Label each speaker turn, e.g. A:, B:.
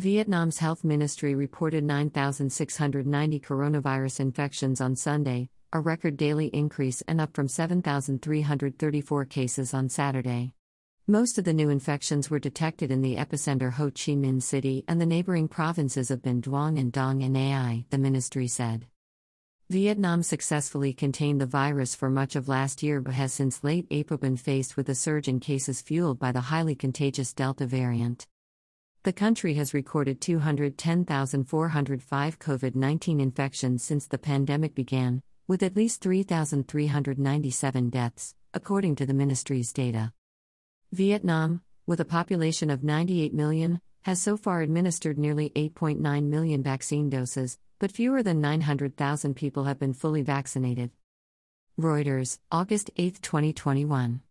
A: Vietnam's health ministry reported 9,690 coronavirus infections on Sunday, a record daily increase and up from 7,334 cases on Saturday. Most of the new infections were detected in the epicenter Ho Chi Minh City and the neighboring provinces of Binh Duong and Dong Nai, the ministry said. Vietnam successfully contained the virus for much of last year but has since late April been faced with a surge in cases fueled by the highly contagious Delta variant. The country has recorded 210,405 COVID 19 infections since the pandemic began, with at least 3,397 deaths, according to the ministry's data. Vietnam, with a population of 98 million, has so far administered nearly 8.9 million vaccine doses, but fewer than 900,000 people have been fully vaccinated. Reuters, August 8, 2021.